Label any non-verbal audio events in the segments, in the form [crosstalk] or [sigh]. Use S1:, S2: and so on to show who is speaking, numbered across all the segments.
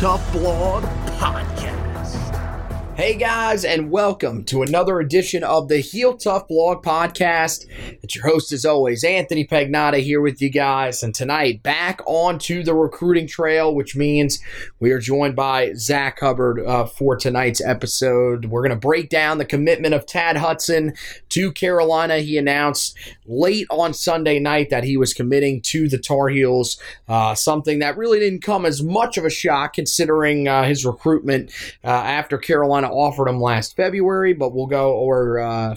S1: Tough Blog Podcast. Hey guys, and welcome to another edition of the Heel Tough Blog Podcast. It's your host, as always, Anthony Pagnotta here with you guys. And tonight, back onto the recruiting trail, which means we are joined by Zach Hubbard uh, for tonight's episode. We're going to break down the commitment of Tad Hudson to Carolina. He announced late on Sunday night that he was committing to the Tar Heels, uh, something that really didn't come as much of a shock considering uh, his recruitment uh, after Carolina offered him last February. But we'll go, or uh,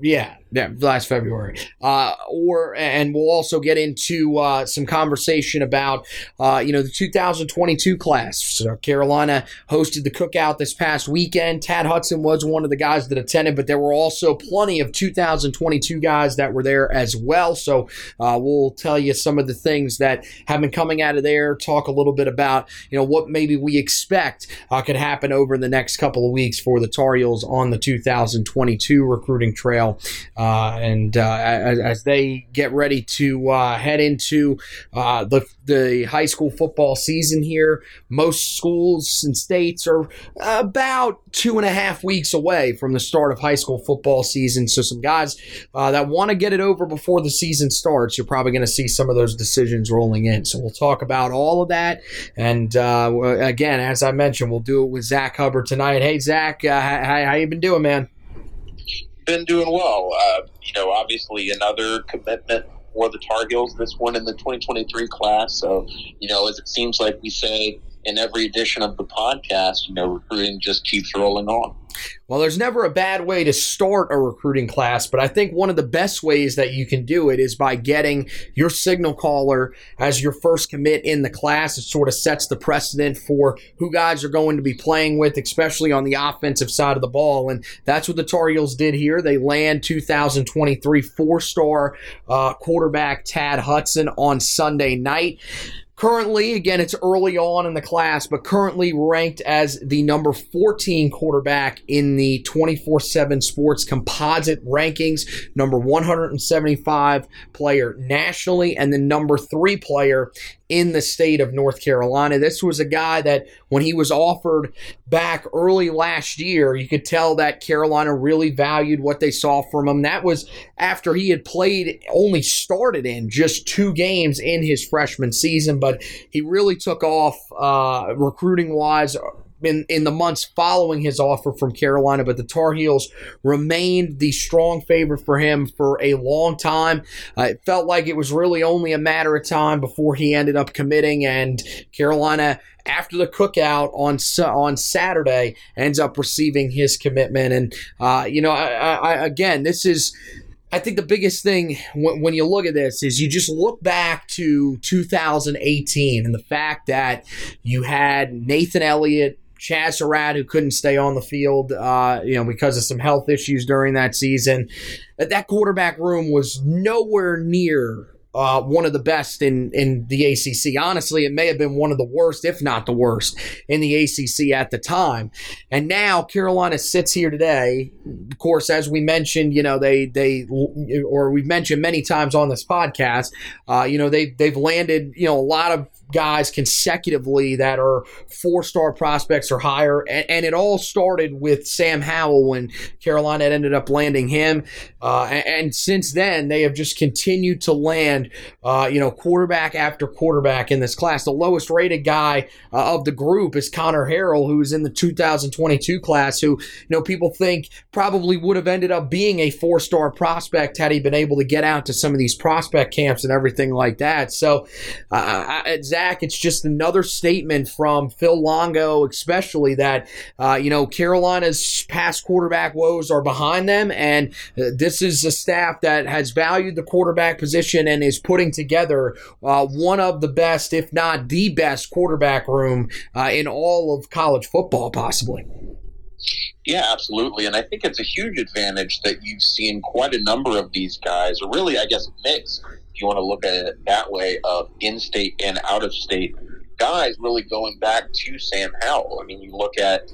S1: yeah, yeah, last February. Uh, or and we'll also get into uh, some conversation about uh, you know the 2022 class. So Carolina hosted the cookout this past weekend. Tad Hudson was one of the guys that attended, but there were also plenty of 2022 guys that were there as well. So uh, we'll tell you some of the things that have been coming out of there. Talk a little bit about you know what maybe we expect uh, could happen over the next couple of weeks for the Tar Heels on the 2022 recruiting trail. Uh, and uh, as, as they get ready to uh, head into uh, the the high school football season here, most schools and states are about two and a half weeks away from the start of high school football season. So some guys uh, that want to get it over before the season starts, you're probably going to see some of those decisions rolling in. So we'll talk about all of that. And uh, again, as I mentioned, we'll do it with Zach Hubbard tonight. Hey Zach, uh, how, how you been doing, man?
S2: Been doing well. Uh, you know, obviously another commitment for the Tar Heels, this one in the 2023 class. So, you know, as it seems like we say in every edition of the podcast, you know, recruiting just keeps rolling on.
S1: Well, there's never a bad way to start a recruiting class, but I think one of the best ways that you can do it is by getting your signal caller as your first commit in the class. It sort of sets the precedent for who guys are going to be playing with, especially on the offensive side of the ball. And that's what the Tar Heels did here. They land 2023 four star uh, quarterback Tad Hudson on Sunday night. Currently, again, it's early on in the class, but currently ranked as the number 14 quarterback in the 24 7 sports composite rankings, number 175 player nationally, and the number three player in the state of North Carolina. This was a guy that, when he was offered back early last year, you could tell that Carolina really valued what they saw from him. That was after he had played, only started in just two games in his freshman season, but he really took off uh, recruiting wise in, in the months following his offer from Carolina, but the Tar Heels remained the strong favorite for him for a long time. Uh, it felt like it was really only a matter of time before he ended up committing, and Carolina after the cookout on on Saturday ends up receiving his commitment. And uh, you know, I, I, again, this is. I think the biggest thing when, when, you look at this is you just look back to 2018 and the fact that you had Nathan Elliott, Chazz Surratt, who couldn't stay on the field, uh, you know, because of some health issues during that season. That quarterback room was nowhere near uh, one of the best in, in the ACC. Honestly, it may have been one of the worst, if not the worst, in the ACC at the time. And now Carolina sits here today. Of course, as we mentioned, you know they they or we've mentioned many times on this podcast, uh, you know they they've landed you know a lot of guys consecutively that are four star prospects or higher. And, and, it all started with Sam Howell when Carolina ended up landing him. Uh, and, and, since then, they have just continued to land, uh, you know, quarterback after quarterback in this class. The lowest rated guy uh, of the group is Conner Harrell, who is in the 2022 class, who, you know, people think probably would have ended up being a four star prospect had he been able to get out to some of these prospect camps and everything like that. So, uh, Zach, it's just another statement from Phil Longo, especially that, uh, you know, Carolina's past quarterback woes are behind them. And uh, this is a staff that has valued the quarterback position and is putting together uh, one of the best, if not the best, quarterback room uh, in all of college football, possibly.
S2: Yeah, absolutely. And I think it's a huge advantage that you've seen quite a number of these guys, or really, I guess, mix you want to look at it that way, of in state and out of state guys really going back to Sam Howell. I mean, you look at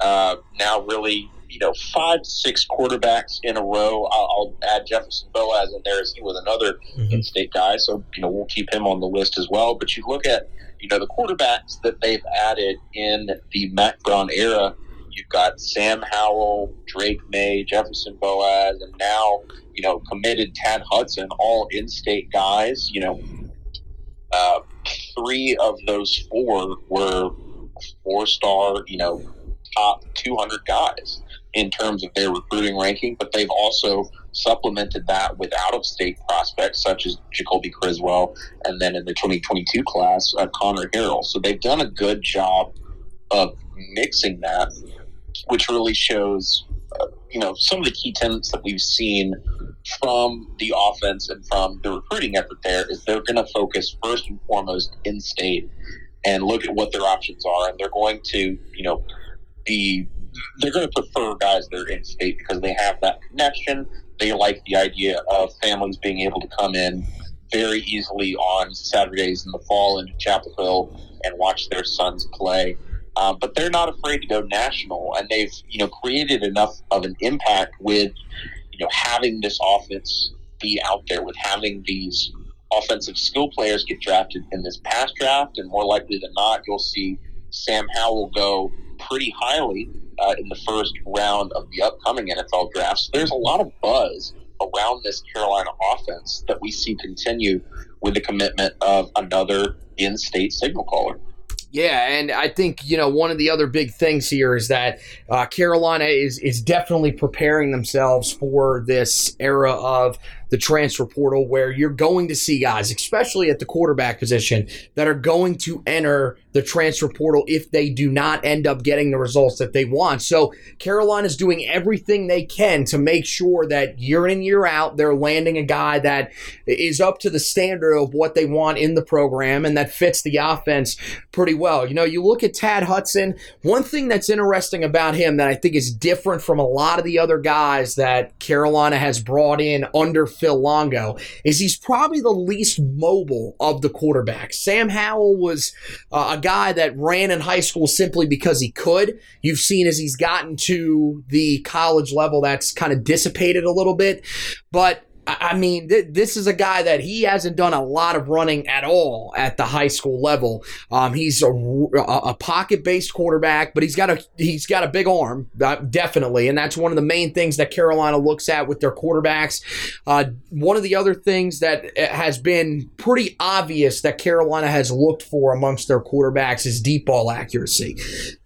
S2: uh, now really, you know, five, six quarterbacks in a row. I'll, I'll add Jefferson Boaz in there as he was another mm-hmm. in state guy. So, you know, we'll keep him on the list as well. But you look at, you know, the quarterbacks that they've added in the Mack Brown era. You've got Sam Howell, Drake Maye, Jefferson Boaz, and now you know, committed Tad Hudson, all in-state guys. You know, uh, three of those four were four-star, you know, top 200 guys in terms of their recruiting ranking, but they've also supplemented that with out-of-state prospects such as Jacoby Criswell, and then in the 2022 class, uh, Conner Harrell. So they've done a good job of mixing that, which really shows, you know, some of the key tenets that we've seen from the offense and from the recruiting effort there is they're going to focus first and foremost in state and look at what their options are. And they're going to, you know, be, they're going to prefer guys that are in state because they have that connection. They like the idea of families being able to come in very easily on Saturdays in the fall into Chapel Hill and watch their sons play. Um, but they're not afraid to go national, and they've you know created enough of an impact with you know, having this offense be out there with having these offensive skill players get drafted in this past draft, and more likely than not, you'll see Sam Howell go pretty highly uh, in the first round of the upcoming NFL draft. So there's a lot of buzz around this Carolina offense that we see continue with the commitment of another in-state signal caller.
S1: Yeah, and I think you know one of the other big things here is that uh, Carolina is is definitely preparing themselves for this era of the transfer portal where you're going to see guys, especially at the quarterback position, that are going to enter the transfer portal if they do not end up getting the results that they want. So Carolina's doing everything they can to make sure that year in, year out, they're landing a guy that is up to the standard of what they want in the program and that fits the offense pretty well. You know, you look at Tad Hudson, one thing that's interesting about him that I think is different from a lot of the other guys that Carolina has brought in under Phil Longo is he's probably the least mobile of the quarterbacks. Sam Howell was uh, a guy that ran in high school simply because he could. You've seen as he's gotten to the college level, that's kind of dissipated a little bit. But I mean, th- this is a guy that he hasn't done a lot of running at all at the high school level. Um, he's a, a pocket-based quarterback, but he's got a he's got a big arm, uh, definitely, and that's one of the main things that Carolina looks at with their quarterbacks. Uh, one of the other things that uh, has been pretty obvious that Carolina has looked for amongst their quarterbacks is deep ball accuracy.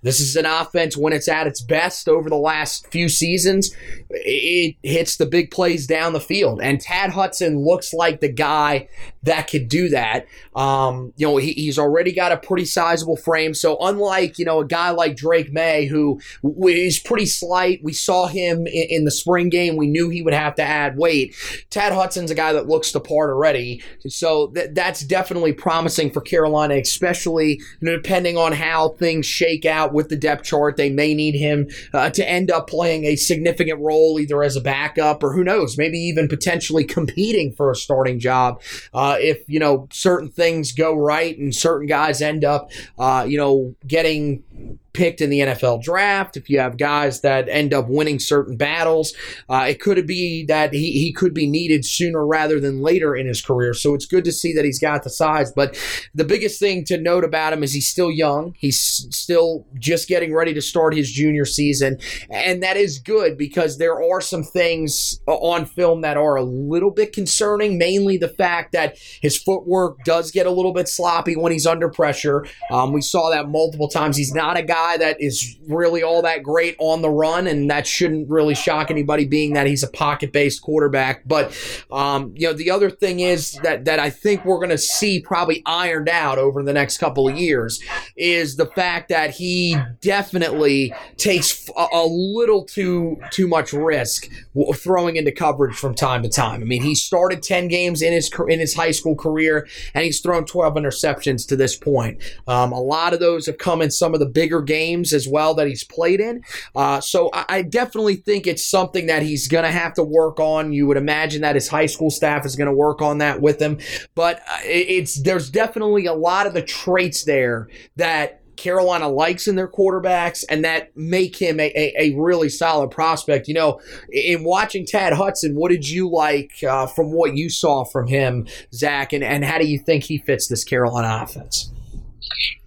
S1: This is an offense when it's at its best over the last few seasons. It hits the big plays down the field. Tad Hudson looks like the guy that could do that. Um, you know, he, he's already got a pretty sizable frame. So unlike, you know, a guy like Drake Maye, who is pretty slight, we saw him in, in the spring game. We knew he would have to add weight. Tad Hudson's a guy that looks the part already. So th- that's definitely promising for Carolina, especially you know, depending on how things shake out with the depth chart. They may need him uh, to end up playing a significant role either as a backup or who knows, maybe even potentially competing for a starting job uh, if, you know, certain things go right and certain guys end up, uh, you know, getting picked in the NFL draft, if you have guys that end up winning certain battles, uh, it could be that he, he could be needed sooner rather than later in his career. So it's good to see that he's got the size. But the biggest thing to note about him is he's still young. He's still just getting ready to start his junior season. And that is good because there are some things on film that are a little bit concerning, mainly the fact that his footwork does get a little bit sloppy when he's under pressure. Um, we saw that multiple times. He's not a guy that is really all that great on the run, and that shouldn't really shock anybody, being that he's a pocket-based quarterback. But um, you know, the other thing is that that I think we're going to see probably ironed out over the next couple of years is the fact that he definitely takes a, a little too too much risk throwing into coverage from time to time. I mean, he started ten games in his in his high school career, and he's thrown twelve interceptions to this point. Um, a lot of those have come in some of the bigger games as well that he's played in. Uh, so I, I, definitely think it's something that he's going to have to work on. You would imagine that his high school staff is going to work on that with him, but uh, it's there's definitely a lot of the traits there that Carolina likes in their quarterbacks and that make him a, a, a, really solid prospect. You know, in watching Tad Hudson, what did you like uh, from what you saw from him, Zach, and, and how do you think he fits this Carolina offense?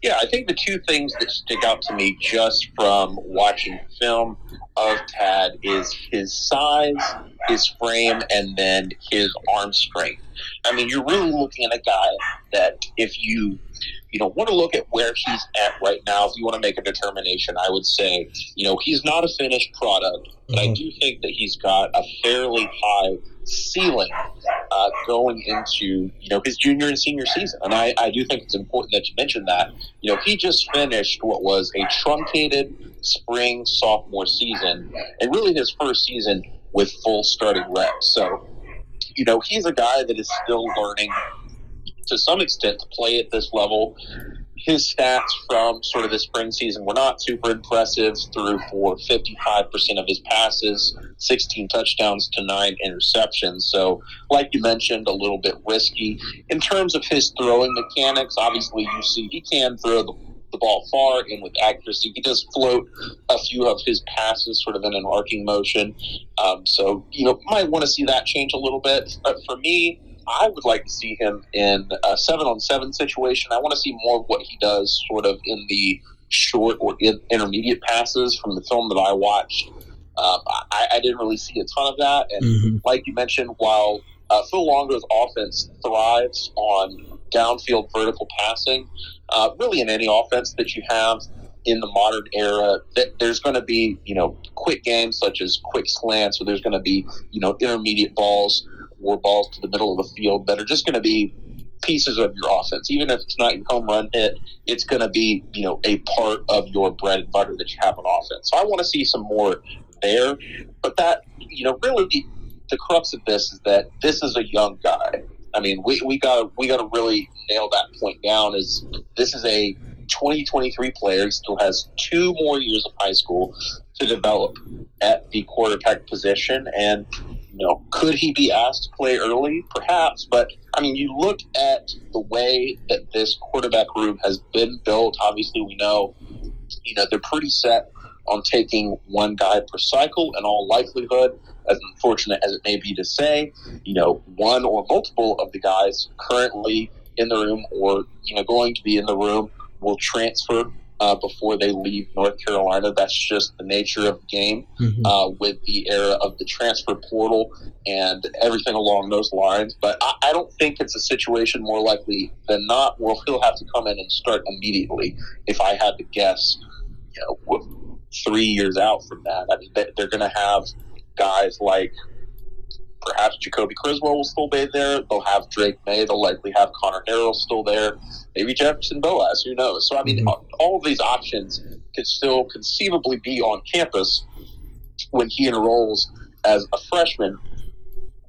S2: Yeah, I think the two things that stick out to me just from watching film of Tad is his size, his frame, and then his arm strength. I mean, you're really looking at a guy that if you you know want to look at where he's at right now, if you want to make a determination, I would say you know he's not a finished product, but mm-hmm. I do think that he's got a fairly high ceiling uh, going into you know his junior and senior season. And I, I do think it's important that you mention that. You know, he just finished what was a truncated spring sophomore season, and really his first season with full starting reps. So, you know, he's a guy that is still learning to some extent to play at this level his stats from sort of the spring season were not super impressive. Threw for 55% of his passes, 16 touchdowns to nine interceptions. So, like you mentioned, a little bit risky. In terms of his throwing mechanics, obviously you see he can throw the the ball far and with accuracy. He does float a few of his passes sort of in an arcing motion. Um, so, you know, might want to see that change a little bit. But for me, I would like to see him in a seven on seven situation. I want to see more of what he does sort of in the short or in, intermediate passes from the film that I watched. Um, I, I, didn't really see a ton of that. And mm-hmm. like you mentioned, while uh, Phil Longo's offense thrives on downfield vertical passing, uh, really in any offense that you have in the modern era, that there's going to be, you know, quick games such as quick slants, or there's going to be, you know, intermediate balls or balls to the middle of the field that are just going to be pieces of your offense. Even if it's not your home run hit, it's going to be you know a part of your bread and butter that you have on offense. So I want to see some more there. But that you know really the, crux of this is that this is a young guy. I mean, we we got we got to really nail that point down. Is this is a 2023 player. Still has two more years of high school to develop at the quarterback position, and you know, could he be asked to play early? Perhaps, but I mean, you look at the way that this quarterback room has been built. Obviously, we know, you know, they're pretty set on taking one guy per cycle. In all likelihood, as unfortunate as it may be to say, you know, one or multiple of the guys currently in the room or you know going to be in the room will transfer uh, before they leave North Carolina. That's just the nature of the game mm-hmm. uh, with the era of the transfer portal and everything along those lines. But I, I, don't think it's a situation more likely than not where he'll have to come in and start immediately. If I had to guess, you know, three years out from that, I mean, they're going to have guys like perhaps Jacoby Criswell will still be there. They'll have Drake Maye. They'll likely have Conner Harrell still there. Maybe Jefferson Boaz. Who knows? So I mean, mm-hmm. all of these options could still conceivably be on campus when he enrolls as a freshman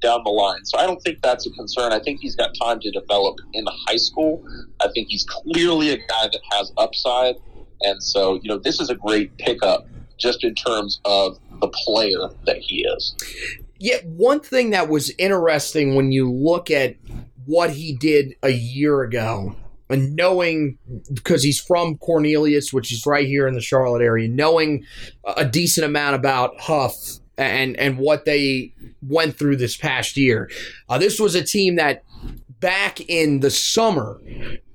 S2: down the line. So I don't think that's a concern. I think he's got time to develop in high school. I think he's clearly a guy that has upside. And so, you know, this is a great pickup just in terms of the player that he is.
S1: Yeah, one thing that was interesting when you look at what he did a year ago and knowing because he's from Cornelius, which is right here in the Charlotte area, knowing a decent amount about Hough and and what they went through this past year. Uh, this was a team that back in the summer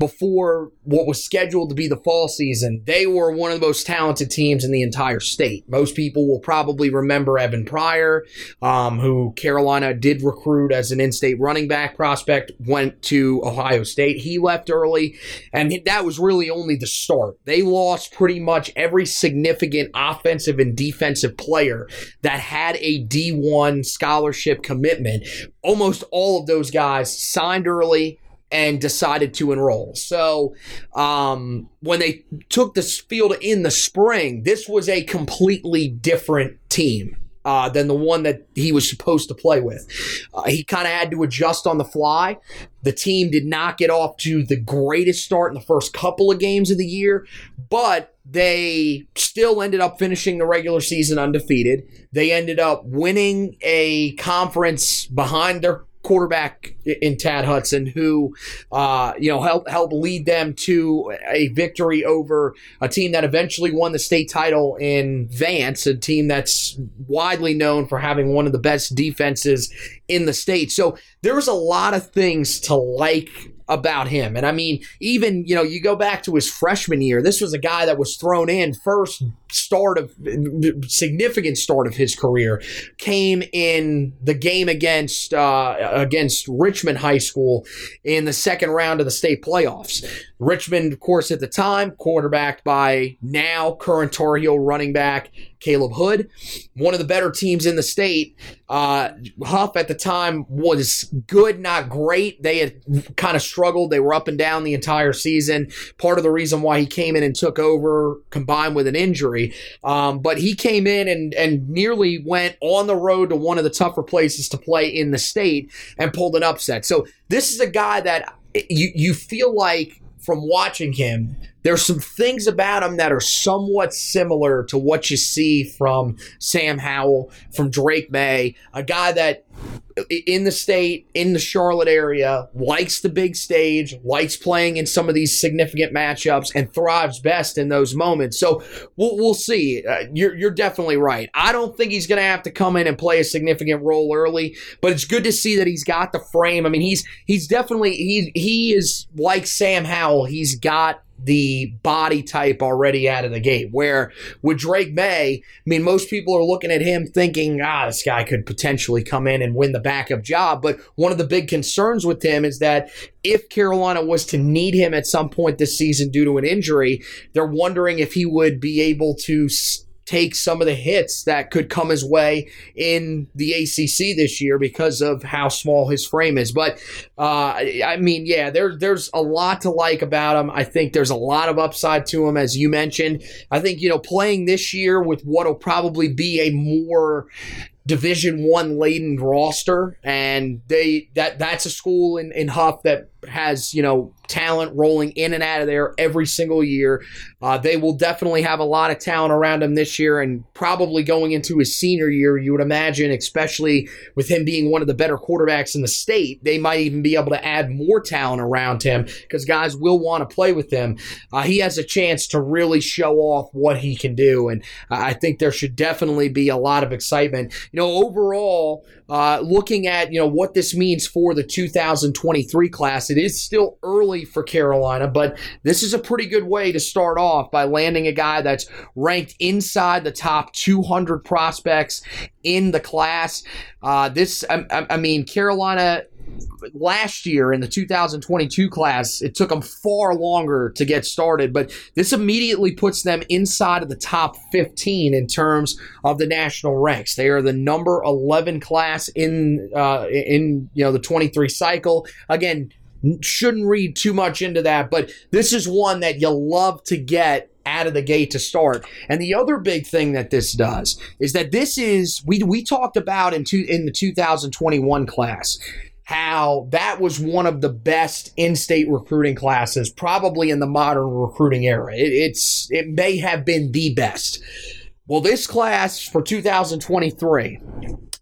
S1: before what was scheduled to be the fall season, they were one of the most talented teams in the entire state. Most people will probably remember Evan Pryor, um, who Carolina did recruit as an in state running back prospect, went to Ohio State. He left early, and that was really only the start. They lost pretty much every significant offensive and defensive player that had a D1 scholarship commitment. Almost all of those guys signed early and decided to enroll. So um, when they took this field in the spring, this was a completely different team. Uh, than the one that he was supposed to play with. Uh, he kind of had to adjust on the fly. The team did not get off to the greatest start in the first couple of games of the year, but they still ended up finishing the regular season undefeated. They ended up winning a conference behind their quarterback in Tad Hudson, who uh, you know helped help lead them to a victory over a team that eventually won the state title in Vance, a team that's widely known for having one of the best defenses in the state. So there was a lot of things to like about him. And I mean, even, you know, you go back to his freshman year, this was a guy that was thrown in first start of significant start of his career came in the game against uh, against Richmond High School in the second round of the state playoffs. Richmond, of course, at the time, quarterbacked by now current Tar Heel running back Caleb Hood, one of the better teams in the state. Uh, Hough at the time was good, not great. They had kind of struggled. They were up and down the entire season. Part of the reason why he came in and took over, combined with an injury. Um, but he came in and, and nearly went on the road to one of the tougher places to play in the state and pulled an upset. So this is a guy that you you feel like from watching him, there's some things about him that are somewhat similar to what you see from Sam Howell, from Drake Maye, a guy that in the state, in the Charlotte area, likes the big stage, likes playing in some of these significant matchups, and thrives best in those moments. So we'll, we'll see. Uh, you're, you're definitely right. I don't think he's going to have to come in and play a significant role early, but it's good to see that he's got the frame. I mean, he's he's definitely he he is like Sam Howell. He's got the body type already out of the gate. Where with Drake Maye, I mean, most people are looking at him thinking, ah, this guy could potentially come in and win the backup job. But one of the big concerns with him is that if Carolina was to need him at some point this season due to an injury, they're wondering if he would be able to. St- take some of the hits that could come his way in the ACC this year because of how small his frame is. But uh, I mean, yeah, there, there's a lot to like about him. I think there's a lot of upside to him, as you mentioned. I think you know playing this year with what'll probably be a more division one laden roster and they that that's a school in, in Hough that has you know talent rolling in and out of there every single year. Uh, they will definitely have a lot of talent around him this year and probably going into his senior year you would imagine especially with him being one of the better quarterbacks in the state they might even be able to add more talent around him because guys will want to play with him. Uh, he has a chance to really show off what he can do and i think there should definitely be a lot of excitement you know overall uh, looking at you know what this means for the 2023 class, it is still early for Carolina, but this is a pretty good way to start off by landing a guy that's ranked inside the top 200 prospects in the class. Uh, this, I, I mean, Carolina last year in the 2022 class, it took them far longer to get started, but this immediately puts them inside of the top 15 in terms of the national ranks. They are the number 11 class in uh, in you know the 23 cycle. Again, shouldn't read too much into that, but this is one that you love to get out of the gate to start. And the other big thing that this does is that this is we we talked about in two, in the 2021 class how that was one of the best in-state recruiting classes probably in the modern recruiting era. It, it's it may have been the best. Well, this class for 2023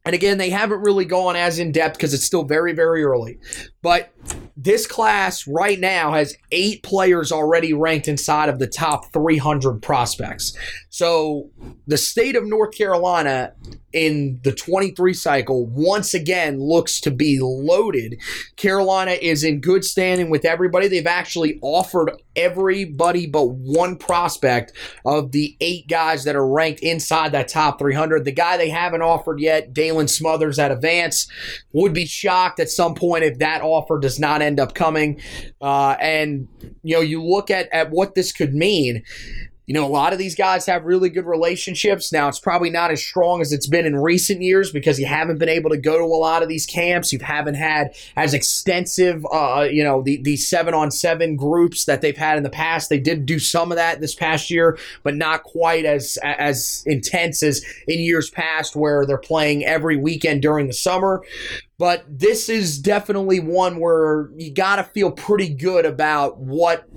S1: and again, they haven't really gone as in depth because it's still very, very early. But this class right now has eight players already ranked inside of the top 300 prospects. So the state of North Carolina in the 23 cycle once again looks to be loaded. Carolina is in good standing with everybody. They've actually offered everybody but one prospect of the eight guys that are ranked inside that top 300. The guy they haven't offered yet, Daylan Smothers at Advance, would be shocked at some point if that offer does not end up coming. Uh, and, you know, you look at, at what this could mean you know, a lot of these guys have really good relationships. Now, it's probably not as strong as it's been in recent years because you haven't been able to go to a lot of these camps. You haven't had as extensive, uh, you know, the, the seven on seven groups that they've had in the past. They did do some of that this past year, but not quite as as intense as in years past where they're playing every weekend during the summer. But this is definitely one where you got to feel pretty good about what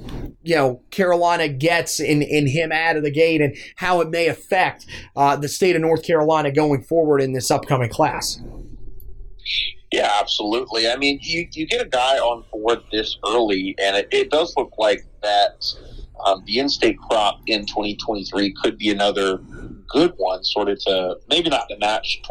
S1: you know Carolina gets in in him out of the gate and how it may affect uh, the state of North Carolina going forward in this upcoming class.
S2: Yeah, absolutely. I mean, you, you get a guy on board this early, and it, it does look like that um, the in-state crop in 2023 could be another good one, sort of to maybe not to match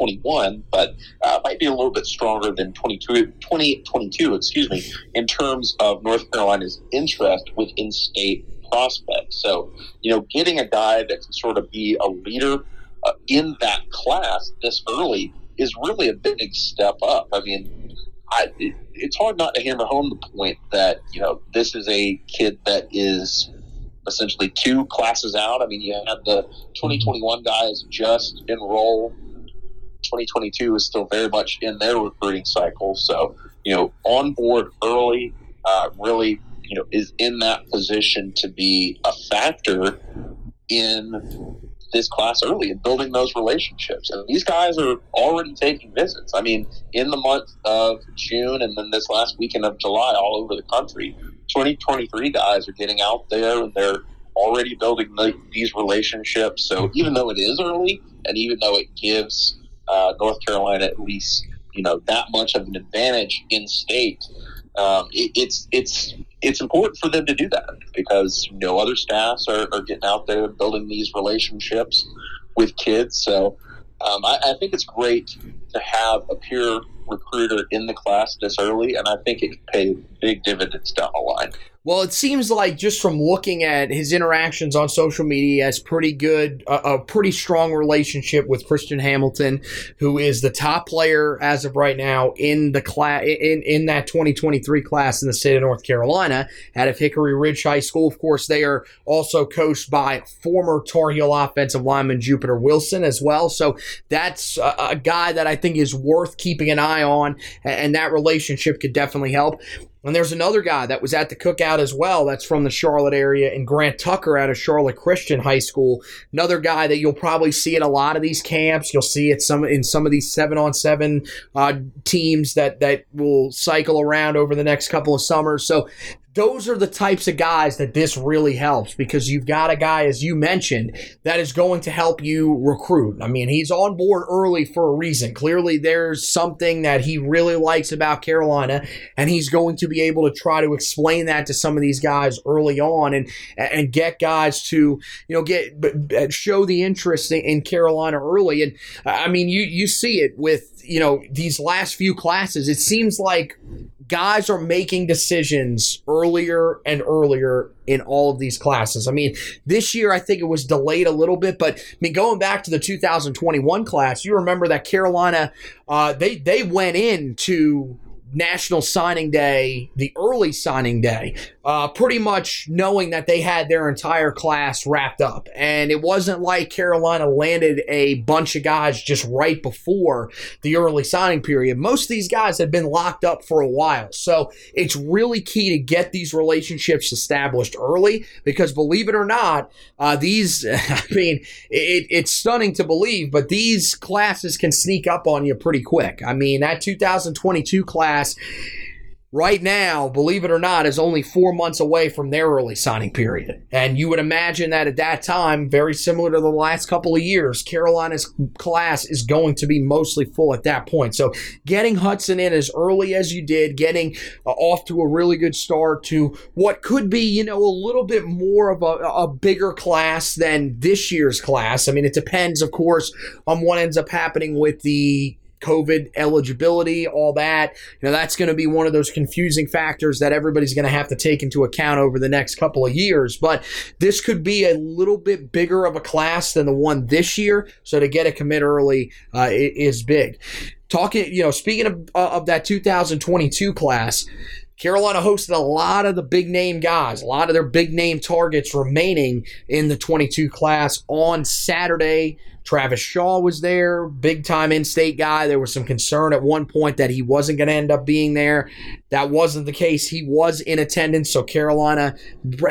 S2: 2021, but uh, might be a little bit stronger than 22, 2022, excuse me, in terms of North Carolina's interest with in-state prospects. So, you know, getting a guy that can sort of be a leader uh, in that class this early is really a big step up. I mean, I, it, it's hard not to hammer home the point that you know this is a kid that is essentially two classes out. I mean, you had the 2021 guys just enroll. 2022 is still very much in their recruiting cycle. So, you know, on board early, uh, really, you know, is in that position to be a factor in this class early and building those relationships. And these guys are already taking visits. I mean, in the month of June and then this last weekend of July, all over the country, 2023 guys are getting out there and they're already building the, these relationships. So even though it is early, and even though it gives uh, North Carolina at least you know that much of an advantage in state, um, it, it's it's it's important for them to do that because you know other staffs are, are getting out there building these relationships with kids. So um, I, I, think it's great to have a peer recruiter in the class this early, and I think it can pay big dividends down the line.
S1: Well, it seems like just from looking at his interactions on social media, has pretty good, a pretty strong relationship with Christian Hamilton, who is the top player as of right now in the class in in that 2023 class in the state of North Carolina out of Hickory Ridge High School. Of course, they are also coached by former Tar Heel offensive lineman Jupiter Wilson as well. So that's a, a guy that I think is worth keeping an eye on, and that relationship could definitely help. And there's another guy that was at the cookout as well. That's from the Charlotte area, and Grant Tucker out of Charlotte Christian High School. Another guy that you'll probably see at a lot of these camps. You'll see it some in some of these seven on seven teams that that will cycle around over the next couple of summers. So those are the types of guys that this really helps because you've got a guy, as you mentioned, that is going to help you recruit. I mean, he's on board early for a reason. Clearly, there's something that he really likes about Carolina, and he's going to be able to try to explain that to some of these guys early on and and get guys to you know get show the interest in Carolina early. And I mean, you you see it with you know these last few classes. It seems like guys are making decisions earlier and earlier in all of these classes. I mean, this year I think it was delayed a little bit, but I mean, going back to the 2021 class, you remember that Carolina, uh, they they went into National Signing Day, the early signing day, uh, pretty much knowing that they had their entire class wrapped up. And it wasn't like Carolina landed a bunch of guys just right before the early signing period. Most of these guys had been locked up for a while. So it's really key to get these relationships established early because believe it or not, uh, these, [laughs] I mean, it, it's stunning to believe, but these classes can sneak up on you pretty quick. I mean, that 2022 class right now, believe it or not, is only four months away from their early signing period. And you would imagine that at that time, very similar to the last couple of years, Carolina's class is going to be mostly full at that point. So getting Hudson in as early as you did, getting uh, off to a really good start to what could be, you know, a little bit more of a, a bigger class than this year's class. I mean, it depends, of course, on what ends up happening with the COVID eligibility, all that. You know, that's going to be one of those confusing factors that everybody's going to have to take into account over the next couple of years. But this could be a little bit bigger of a class than the one this year. So to get a commit early uh, is big. Talking, you know, speaking of, uh, of that 2022 class, Carolina hosted a lot of the big name guys, a lot of their big name targets remaining in the 22 class on Saturday. Travis Shaw was there, big time in state guy. There was some concern at one point that he wasn't going to end up being there. That wasn't the case. He was in attendance, so Carolina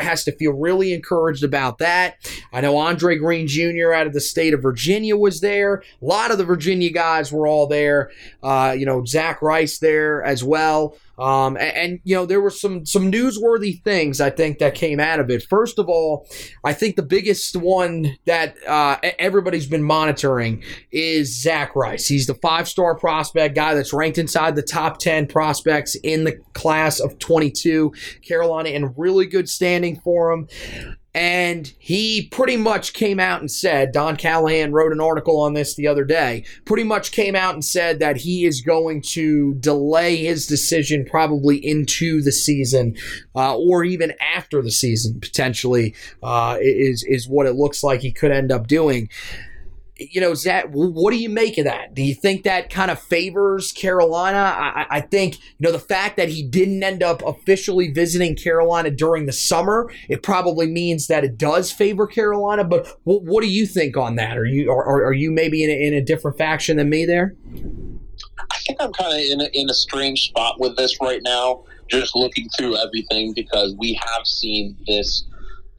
S1: has to feel really encouraged about that. I know Andre Green Jr. out of the state of Virginia was there. A lot of the Virginia guys were all there. Uh, you know, Zach Rice there as well. Um, and, and, you know there were some some newsworthy things I think that came out of it. First of all, I think the biggest one that uh, everybody's been monitoring is Zach Rice. He's the five star prospect guy that's ranked inside the top ten prospects in the class of 22. Carolina in really good standing for him. And he pretty much came out and said, Don Callahan wrote an article on this the other day, pretty much came out and said that he is going to delay his decision probably into the season uh, or even after the season, potentially, uh, is, is what it looks like he could end up doing you know, Zach, what do you make of that? Do you think that kind of favors Carolina? I, I, think, you know, the fact that he didn't end up officially visiting Carolina during the summer, it probably means that it does favor Carolina. But what, what do you think on that? Are you are, are you maybe in a, in a different faction than me there?
S2: I think I'm kind of in a, in a strange spot with this right now, just looking through everything because we have seen this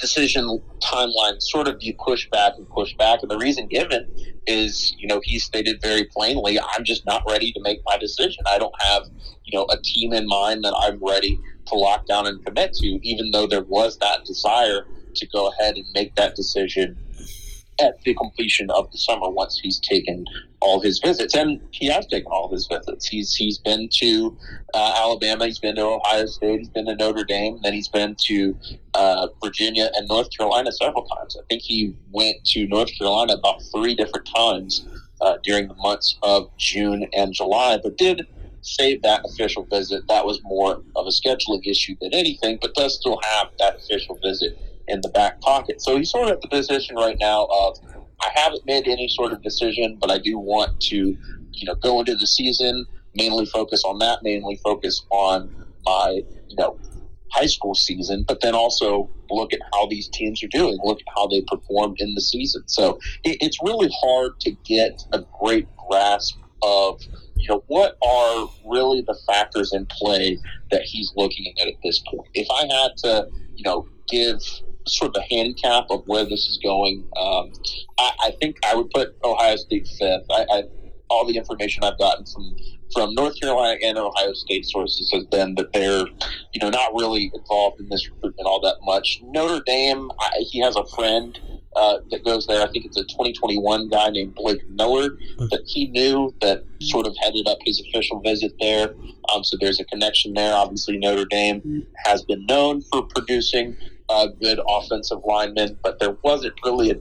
S2: decision timeline sort of you push back and push back. And the reason given is, you know, he stated very plainly, I'm just not ready to make my decision. I don't have, you know, a team in mind that I'm ready to lock down and commit to, even though there was that desire to go ahead and make that decision at the completion of the summer once he's taken all his visits, and he has taken all his visits. He's he's been to uh, Alabama, he's been to Ohio State, he's been to Notre Dame, then he's been to uh, Virginia and North Carolina several times. I think he went to North Carolina about three different times uh, during the months of June and July, but did save that official visit. That was more of a scheduling issue than anything, but does still have that official visit in the back pocket. So he's sort of at the position right now of I haven't made any sort of decision, but I do want to, you know, go into the season, mainly focus on that, mainly focus on my, you know, high school season, but then also look at how these teams are doing, look at how they performed in the season. So it, it's really hard to get a great grasp of, you know, what are really the factors in play that he's looking at at this point. If I had to, you know, give sort of a handicap of where this is going. Um, I, I, think I would put Ohio State fifth. I, I, all the information I've gotten from from North Carolina and Ohio State sources has been that they're, you know, not really involved in this recruitment all that much. Notre Dame, he has a friend uh, that goes there. I think it's a 2021 guy named Blake Miller that he knew that sort of headed up his official visit there. Um, so there's a connection there. Obviously, Notre Dame has been known for producing good offensive linemen, but there wasn't really a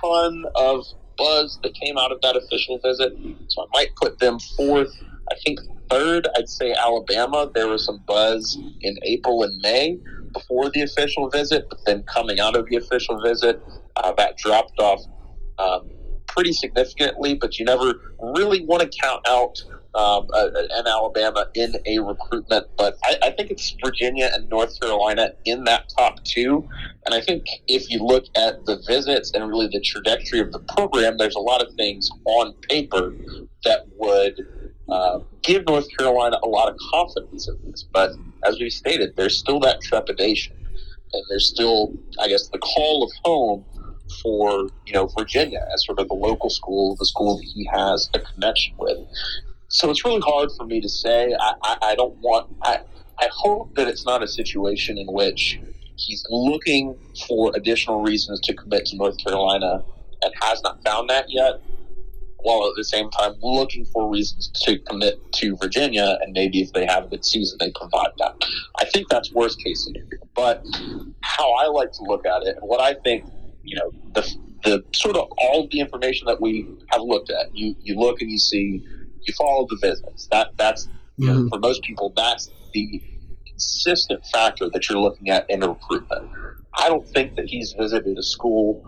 S2: ton of buzz that came out of that official visit. So I might put them fourth. I think third, I'd say Alabama. There was some buzz in April and May before the official visit, but then coming out of the official visit, uh, that dropped off um, pretty significantly. But you never really want to count out um, and Alabama in a recruitment, but I, I, think it's Virginia and North Carolina in that top two. And I think if you look at the visits and really the trajectory of the program, there's a lot of things on paper that would uh, give North Carolina a lot of confidence in this. But as we stated, there's still that trepidation, and there's still, I guess, the call of home for you know Virginia as sort of the local school, the school that he has a connection with. So it's really hard for me to say. I, I, I don't want. I, I hope that it's not a situation in which he's looking for additional reasons to commit to North Carolina and has not found that yet, while at the same time looking for reasons to commit to Virginia. And maybe if they have a good season, they provide that. I think that's worst case scenario. But how I like to look at it and what I think, you know, the, the sort of all the information that we have looked at, you, you look and you see you follow the visits. That that's mm-hmm. know, for most people that's the consistent factor that you're looking at in a recruitment. I don't think that he's visited a school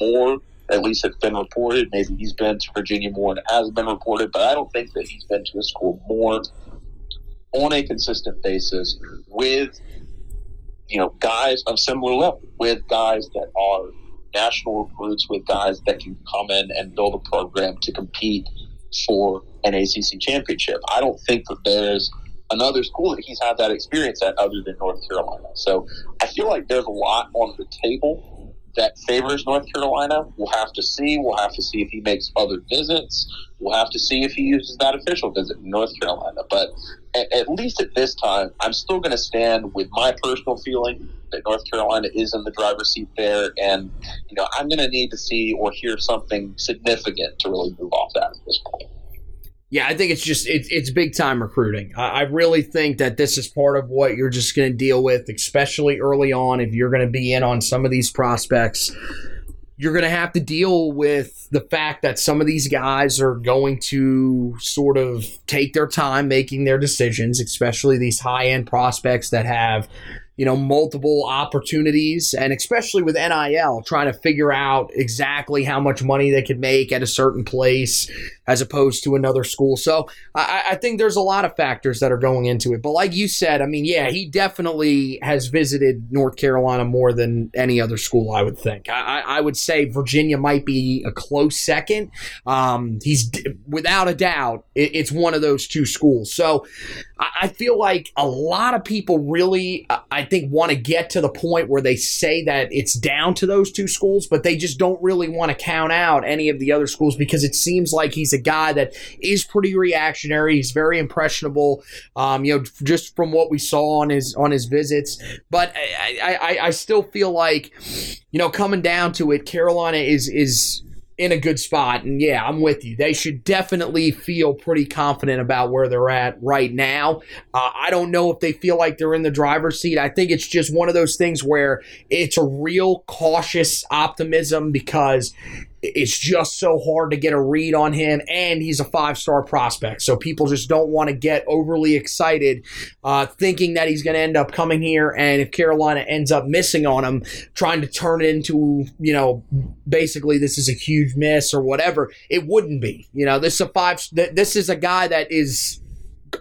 S2: more. At least it's been reported. Maybe he's been to Virginia more and has been reported, but I don't think that he's been to a school more on a consistent basis with you know guys of similar level, with guys that are national recruits, with guys that can come in and build a program to compete for an ACC championship. I don't think that there's another school that he's had that experience at other than North Carolina. So I feel like there's a lot on the table that favors North Carolina. We'll have to see. We'll have to see if he makes other visits. We'll have to see if he uses that official visit in North Carolina. But at, at least at this time, I'm still going to stand with my personal feeling that North Carolina is in the driver's seat there. And, you know, I'm going to need to see or hear something significant to really move off that at this point.
S1: Yeah, I think it's just it's it's big time recruiting. I, I really think that this is part of what you're just going to deal with, especially early on. If you're going to be in on some of these prospects, you're going to have to deal with the fact that some of these guys are going to sort of take their time making their decisions, especially these high end prospects that have you know, multiple opportunities, and especially with NIL, trying to figure out exactly how much money they could make at a certain place as opposed to another school. So I, I, think there's a lot of factors that are going into it. But like you said, I mean, yeah, he definitely has visited North Carolina more than any other school, I would think. I, I would say Virginia might be a close second. Um, he's without a doubt, it, it's one of those two schools. So I feel like a lot of people really, I think, want to get to the point where they say that it's down to those two schools, but they just don't really want to count out any of the other schools because it seems like he's a guy that is pretty reactionary. He's very impressionable, um, you know, just from what we saw on his on his visits. But I, I, I still feel like, you know, coming down to it, Carolina is is in a good spot. And yeah, I'm with you. They should definitely feel pretty confident about where they're at right now. Uh, I don't know if they feel like they're in the driver's seat. I think it's just one of those things where it's a real cautious optimism because it's just so hard to get a read on him, and he's a five star prospect. So people just don't want to get overly excited, uh, thinking that he's going to end up coming here. And if Carolina ends up missing on him, trying to turn it into, you know, basically this is a huge miss or whatever, it wouldn't be. You know, this is a five. This is a guy that is,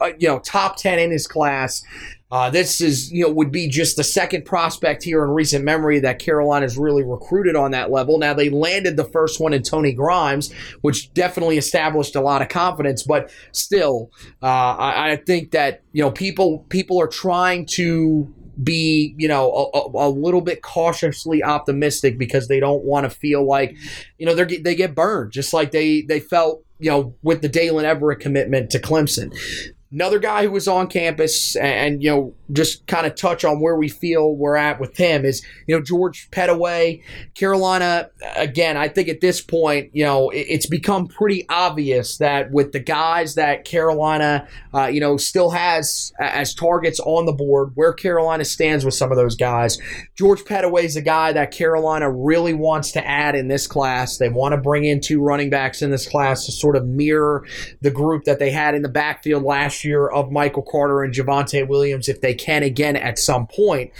S1: uh, you know, top ten in his class. Uh, this is, you know, would be just the second prospect here in recent memory that Carolina's really recruited on that level. Now they landed the first one in Tony Grimes, which definitely established a lot of confidence. But still, uh, I, I think that you know people people are trying to be, you know, a, a, little bit cautiously optimistic because they don't want to feel like, you know, they they get burned just like they they felt, you know, with the Daylen Everette commitment to Clemson. Another guy who was on campus, and, you know, just kind of touch on where we feel we're at with him is, you know, George Pettaway, Carolina. Again, I think at this point, you know, it's become pretty obvious that with the guys that Carolina, uh, you know, still has as targets on the board, where Carolina stands with some of those guys. George Pettaway is a guy that Carolina really wants to add in this class. They want to bring in two running backs in this class to sort of mirror the group that they had in the backfield last year of Michael Carter and Javonte Williams if they can again at some point.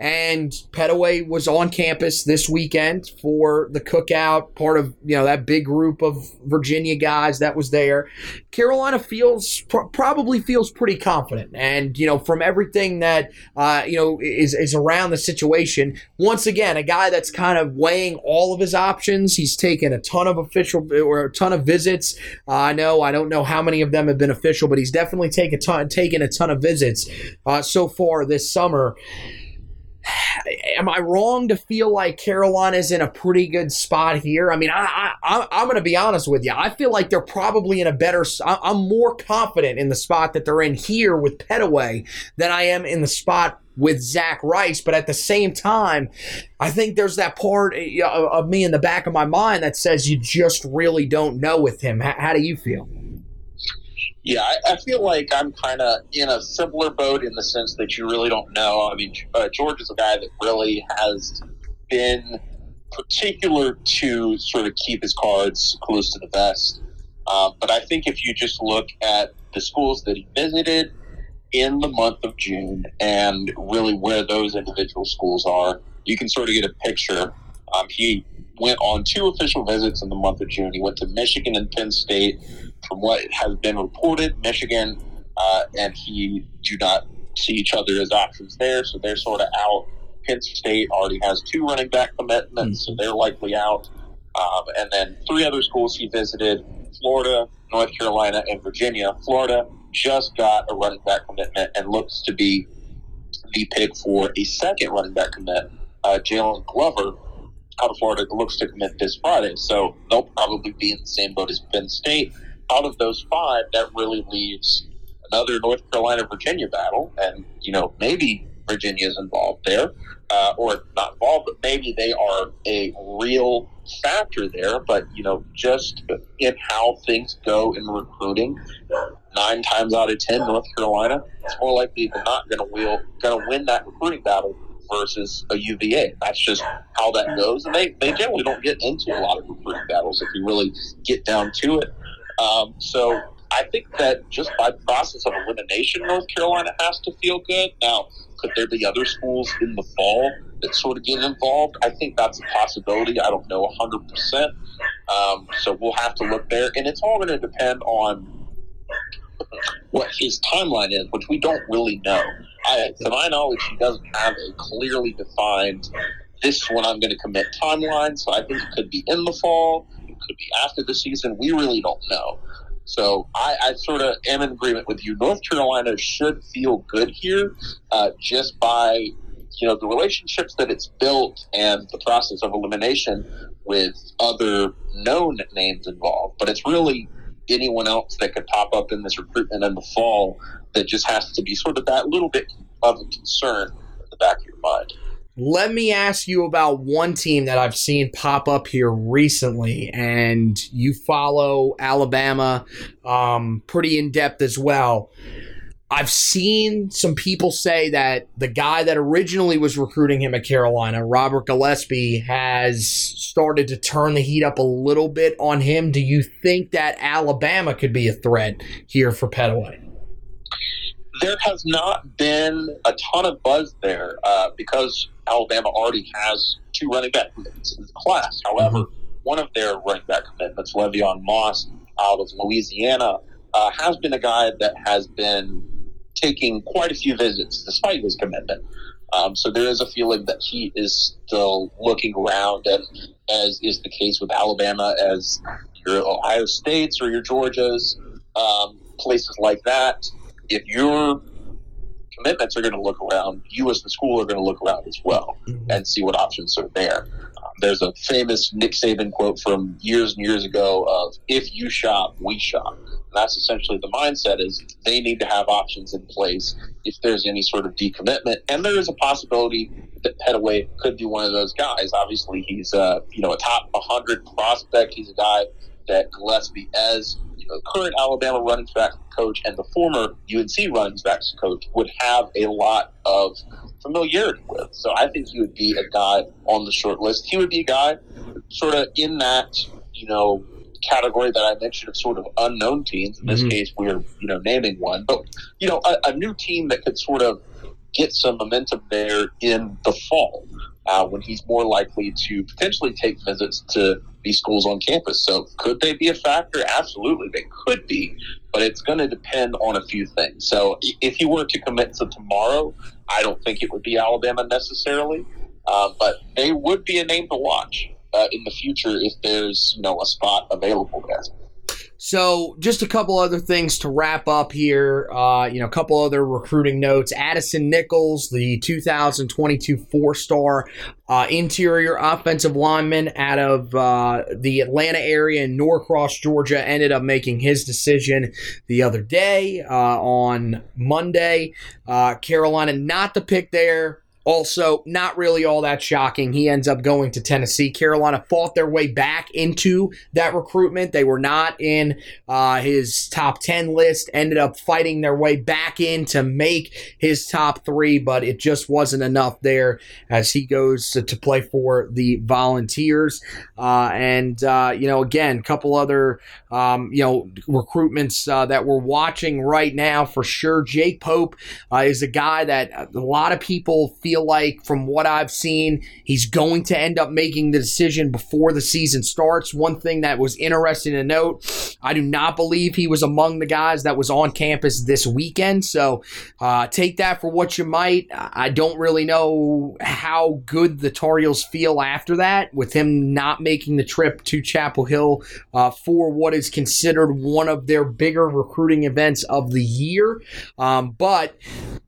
S1: And Pettaway was on campus this weekend for the cookout, part of you know that big group of Virginia guys that was there. Carolina feels pr- probably feels pretty confident, and you know from everything that uh, you know is is around the situation. Once again, a guy that's kind of weighing all of his options. He's taken a ton of official or a ton of visits. Uh, I know I don't know how many of them have been official, but he's definitely taken a ton taken a ton of visits uh, so far this summer am I wrong to feel like Carolina's in a pretty good spot here? I mean, I, I I'm going to be honest with you. I feel like they're probably in a better. I'm more confident in the spot that they're in here with Pettaway than I am in the spot with Zach Rice. But at the same time, I think there's that part uh, of me in the back of my mind that says you just really don't know with him. How, how do you feel?
S2: Yeah, I, I feel like I'm kind of in a similar boat in the sense that you really don't know. I mean, uh, George is a guy that really has been particular to sort of keep his cards close to the vest. Um, but I think if you just look at the schools that he visited in the month of June and really where those individual schools are, you can sort of get a picture. Um, he went on two official visits in the month of June. He went to Michigan and Penn State from what has been reported, Michigan uh, and he do not see each other as options there, so they're sort of out. Penn State already has two running back commitments, so they're likely out. Um, and then three other schools he visited Florida, North Carolina, and Virginia. Florida just got a running back commitment and looks to be the pick for a second running back commit. Uh, Jaylon Glover out of Florida looks to commit this Friday, so they'll probably be in the same boat as Penn State out of those five, that really leaves another North Carolina Virginia battle, and you know maybe Virginia is involved there, uh, or not involved, but maybe they are a real factor there. But you know, just in how things go in recruiting, nine times out of ten, North Carolina is more likely than not going win going to win that recruiting battle versus a UVA. That's just how that goes, and they they generally don't get into a lot of recruiting battles if you really get down to it. Um, so I think that just by process of elimination, North Carolina has to feel good. Now, could there be other schools in the fall that sort of get involved? I think that's a possibility. I don't know 100%. Um, so we'll have to look there. And it's all going to depend on what his timeline is, which we don't really know. I, to my knowledge, he doesn't have a clearly defined this one I'm going to commit timeline. So I think it could be in the fall could be after the season. We really don't know. So I, I sort of am in agreement with you. North Carolina should feel good here, uh, just by you know the relationships that it's built and the process of elimination with other known names involved. But it's really anyone else that could pop up in this recruitment in the fall that just has to be sort of that little bit of a concern in the back of your mind.
S1: Let me ask you about one team that I've seen pop up here recently, and you follow Alabama um, pretty in depth as well. I've seen some people say that the guy that originally was recruiting him at Carolina, Robert Gillespie, has started to turn the heat up a little bit on him. Do you think that Alabama could be a threat here for Pettaway?
S2: there has not been a ton of buzz there uh, because Alabama already has two running back commitments in the class. However, mm-hmm. one of their running back commitments, Le'Veon Moss out of Louisiana, uh, has been a guy that has been taking quite a few visits despite his commitment. Um, so there is a feeling that he is still looking around, and as is the case with Alabama, as your Ohio States or your Georgias, um, places like that if your commitments are going to look around, you as the school are going to look around as well mm-hmm. and see what options are there. Um, there's a famous Nick Saban quote from years and years ago of "If you shop, we shop." And that's essentially the mindset: is they need to have options in place if there's any sort of decommitment, and there is a possibility that Pettaway could be one of those guys. Obviously, he's uh, you know a top 100 prospect. He's a guy that Gillespie as the current Alabama running back coach and the former UNC running backs coach would have a lot of familiarity with. So I think he would be a guy on the short list. He would be a guy sort of in that, you know, category that I mentioned of sort of unknown teams. In this mm-hmm. case, we're, you know, naming one. But, you know, a, a new team that could sort of get some momentum there in the fall uh, when he's more likely to potentially take visits to these schools on campus. So, could they be a factor? Absolutely, they could be, but it's going to depend on a few things. So, if he were to commit to tomorrow, I don't think it would be Alabama necessarily, uh, but they would be a name to watch uh, in the future if there's you know a spot available there.
S1: So, just a couple other things to wrap up here. Uh, you know, a couple other recruiting notes. Addison Nichols, the 2022 four star uh, interior offensive lineman out of uh, the Atlanta area in Norcross, Georgia, ended up making his decision the other day uh, on Monday. Uh, Carolina, not the pick there. Also, not really all that shocking. He ends up going to Tennessee. Carolina fought their way back into that recruitment. They were not in uh, his top 10 list, ended up fighting their way back in to make his top three, but it just wasn't enough there as he goes to, to play for the Volunteers. Uh, and, uh, you know, again, a couple other, um, you know, recruitments uh, that we're watching right now for sure. Jake Pope uh, is a guy that a lot of people feel feel like, from what I've seen, he's going to end up making the decision before the season starts. One thing that was interesting to note, I do not believe he was among the guys that was on campus this weekend. So uh, take that for what you might. I don't really know how good the Tar Heels feel after that, with him not making the trip to Chapel Hill uh, for what is considered one of their bigger recruiting events of the year. Um, but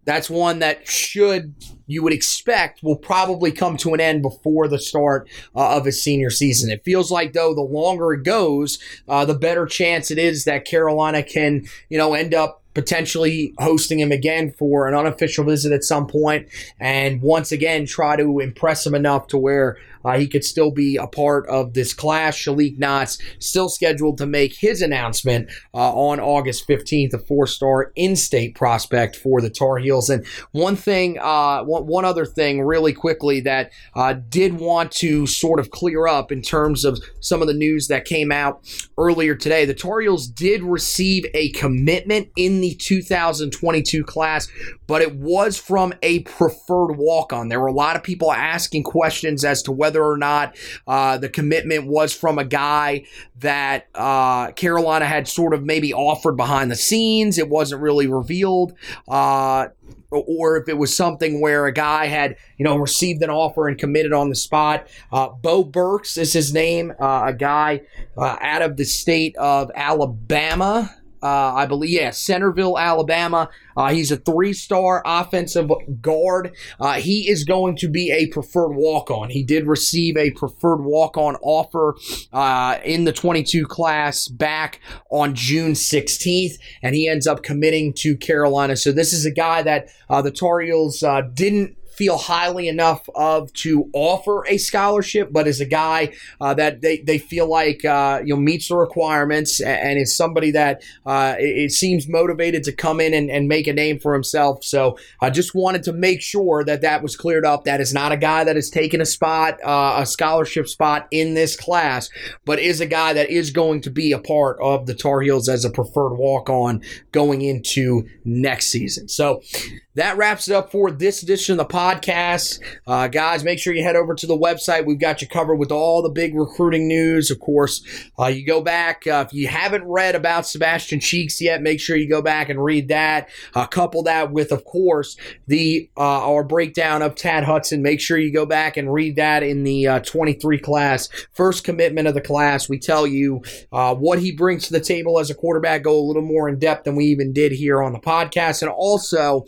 S1: that's one that should you would expect will probably come to an end before the start uh, of his senior season. It feels like though the longer it goes, uh, the better chance it is that Carolina can you know end up potentially hosting him again for an unofficial visit at some point and once again try to impress him enough to where uh, he could still be a part of this class. Shalik Knox still scheduled to make his announcement uh, on August 15th, a four-star in-state prospect for the Tar Heels. And one thing, uh, one, one other thing, really quickly that uh, did want to sort of clear up in terms of some of the news that came out earlier today. The Tar Heels did receive a commitment in the 2022 class, but it was from a preferred walk-on. There were a lot of people asking questions as to whether whether or not uh, the commitment was from a guy that uh, Carolina had sort of maybe offered behind the scenes. It wasn't really revealed. Uh, or if it was something where a guy had, you know, received an offer and committed on the spot. Uh, Bo Burks is his name, uh, a guy uh, out of the state of Alabama. Uh, I believe, yeah, Centreville, Alabama. Uh, he's a three star offensive guard. Uh, he is going to be a preferred walk on. He did receive a preferred walk on offer uh, in the 22 class back on June 16th, and he ends up committing to Carolina. So this is a guy that uh, the Tar Heels uh, didn't feel highly enough of to offer a scholarship, but is a guy uh, that they, they feel like uh, you know meets the requirements and, is somebody that uh, it, seems motivated to come in and, and make a name for himself. So I just wanted to make sure that that was cleared up. That is not a guy that has taken a spot, uh, a scholarship spot in this class, but is a guy that is going to be a part of the Tar Heels as a preferred walk on going into next season. So that wraps it up for this edition of the podcast. Uh, guys, make sure you head over to the website. We've got you covered with all the big recruiting news. Of course, uh, you go back. Uh, if you haven't read about Sebastian Cheeks yet, make sure you go back and read that. Uh, couple that with, of course, the uh, our breakdown of Tad Hudson. Make sure you go back and read that in the uh, 23 class. First commitment of the class. We tell you what he brings to the table as a quarterback. Go a little more in depth than we even did here on the podcast. And also,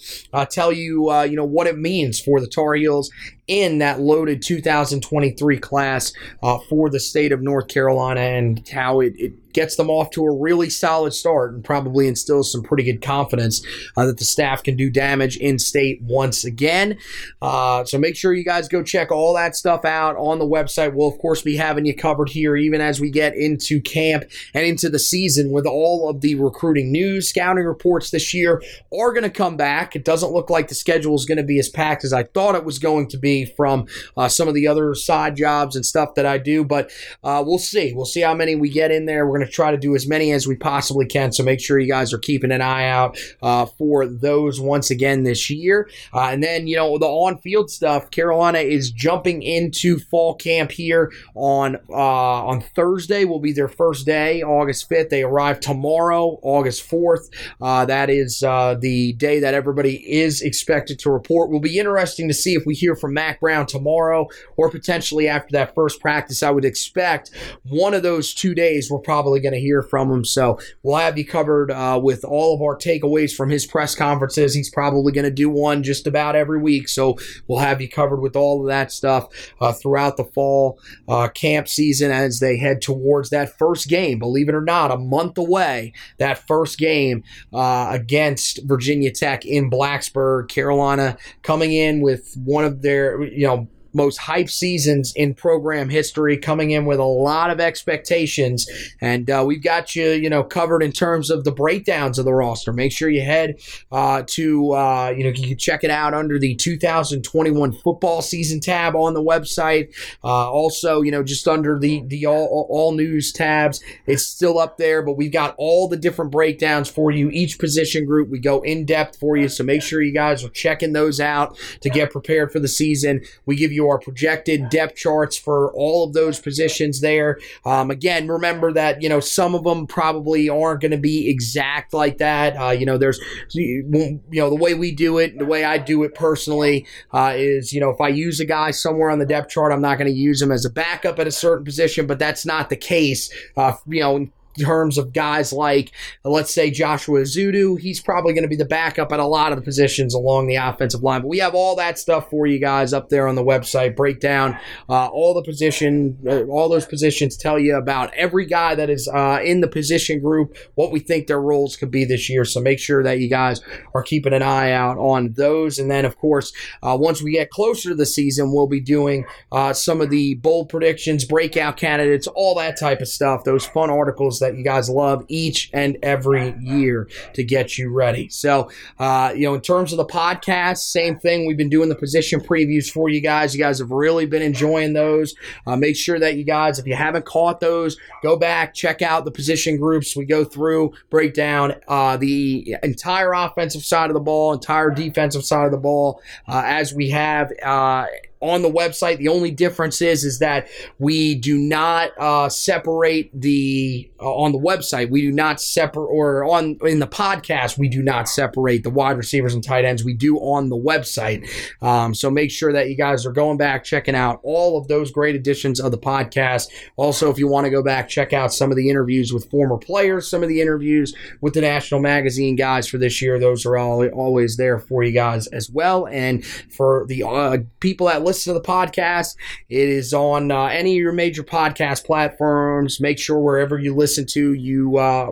S1: tell you, you know, what it means for the Tar Heels in that loaded 2023 class uh, for the state of North Carolina and how it, it, gets them off to a really solid start and probably instills some pretty good confidence uh, that the staff can do damage in state once again. Uh, so make sure you guys go check all that stuff out on the website. We'll, of course, be having you covered here even as we get into camp and into the season with all of the recruiting news. Scouting reports this year are going to come back. It doesn't look like the schedule is going to be as packed as I thought it was going to be from uh, some of the other side jobs and stuff that I do. But uh, we'll see. We'll see how many we get in there. We're going to try to do as many as we possibly can. So make sure you guys are keeping an eye out uh, for those once again this year. Uh, and then, you know, the on field stuff, Carolina is jumping into fall camp here on uh, on Thursday, will be their first day, August 5th. They arrive tomorrow, August 4th. Uh, that is uh, the day that everybody is expected to report. Will be interesting to see if we hear from Mack Brown tomorrow or potentially after that first practice. I would expect one of those two days we're probably going to hear from him. So we'll have you covered uh, with all of our takeaways from his press conferences. He's probably going to do one just about every week. So we'll have you covered with all of that stuff uh, throughout the fall uh, camp season as they head towards that first game. Believe it or not, a month away, that first game uh, against Virginia Tech in Blacksburg, Carolina, coming in with one of their, you know, most hype seasons in program history, coming in with a lot of expectations. And uh, we've got you, you know, covered in terms of the breakdowns of the roster. Make sure you head uh, to, uh, you know, you can check it out under the 2021 football season tab on the website. Uh, also, you know, just under the the all, all news tabs, it's still up there. But we've got all the different breakdowns for you. Each position group, we go in depth for you. So make sure you guys are checking those out to get prepared for the season. We give you your projected depth charts for all of those positions there. Um, again, remember that, you know, some of them probably aren't going to be exact like that. Uh, you know, there's, you know, the way we do it, the way I do it personally uh, is, you know, if I use a guy somewhere on the depth chart, I'm not going to use him as a backup at a certain position, but that's not the case, uh, you know, terms of guys like, let's say, Joshua Ezeudu. He's probably going to be the backup at a lot of the positions along the offensive line. But we have all that stuff for you guys up there on the website. Breakdown uh, all the position, uh, all those positions tell you about every guy that is uh, in the position group, what we think their roles could be this year. So make sure that you guys are keeping an eye out on those. And then, of course, uh, once we get closer to the season, we'll be doing uh, some of the bold predictions, breakout candidates, all that type of stuff. Those fun articles that you guys love each and every year to get you ready. So, uh, you know, in terms of the podcast, same thing. We've been doing the position previews for you guys. You guys have really been enjoying those. Uh, make sure that you guys, if you haven't caught those, go back, check out the position groups. We go through, break down uh, the entire offensive side of the ball, entire defensive side of the ball, uh, as we have uh, on the website. The only difference is is that we do not uh, separate the uh, on the website. We do not separate or on in the podcast. We do not separate the wide receivers and tight ends. We do on the website. Um, so make sure that you guys are going back checking out all of those great editions of the podcast. Also, if you want to go back check out some of the interviews with former players, some of the interviews with the National Magazine guys for this year. Those are all always there for you guys as well. And for the uh, people that listen listen to the podcast. It is on uh, any of your major podcast platforms. Make sure wherever you listen to, you uh,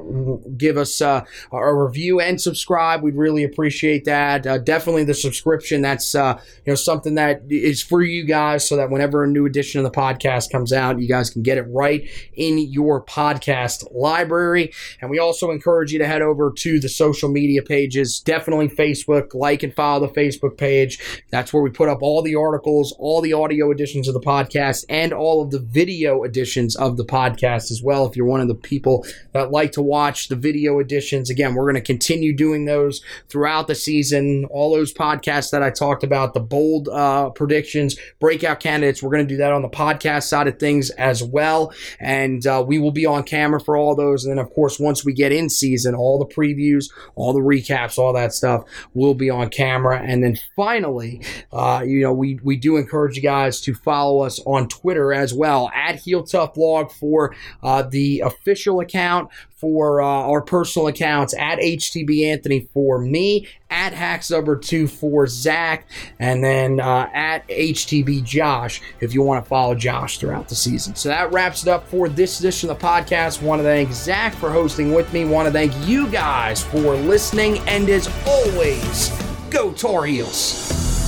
S1: give us uh, a review and subscribe. We'd really appreciate that. Uh, definitely the subscription. That's uh, you know something that is for you guys, so that whenever a new edition of the podcast comes out, you guys can get it right in your podcast library. And we also encourage you to head over to the social media pages. Definitely Facebook. Like and follow the Facebook page. That's where we put up all the articles all the audio editions of the podcast and all of the video editions of the podcast as well. If you're one of the people that like to watch the video editions, again, we're going to continue doing those throughout the season. All those podcasts that I talked about, the bold uh, predictions, breakout candidates, we're going to do that on the podcast side of things as well. And uh, we will be on camera for all those. And then, of course, once we get in season, all the previews, all the recaps, all that stuff will be on camera. And then finally, uh, you know, we, we do encourage you guys to follow us on Twitter as well at Heel Tough Blog for uh, the official account, for uh, our personal accounts at HTB Anthony for me, at Hacks Number 2 for Zach, and then uh, at HTB Josh if you want to follow Josh throughout the season. So that wraps it up for this edition of the podcast. Want to thank Zach for hosting with me. Want to thank you guys for listening. And as always, go Tar Heels.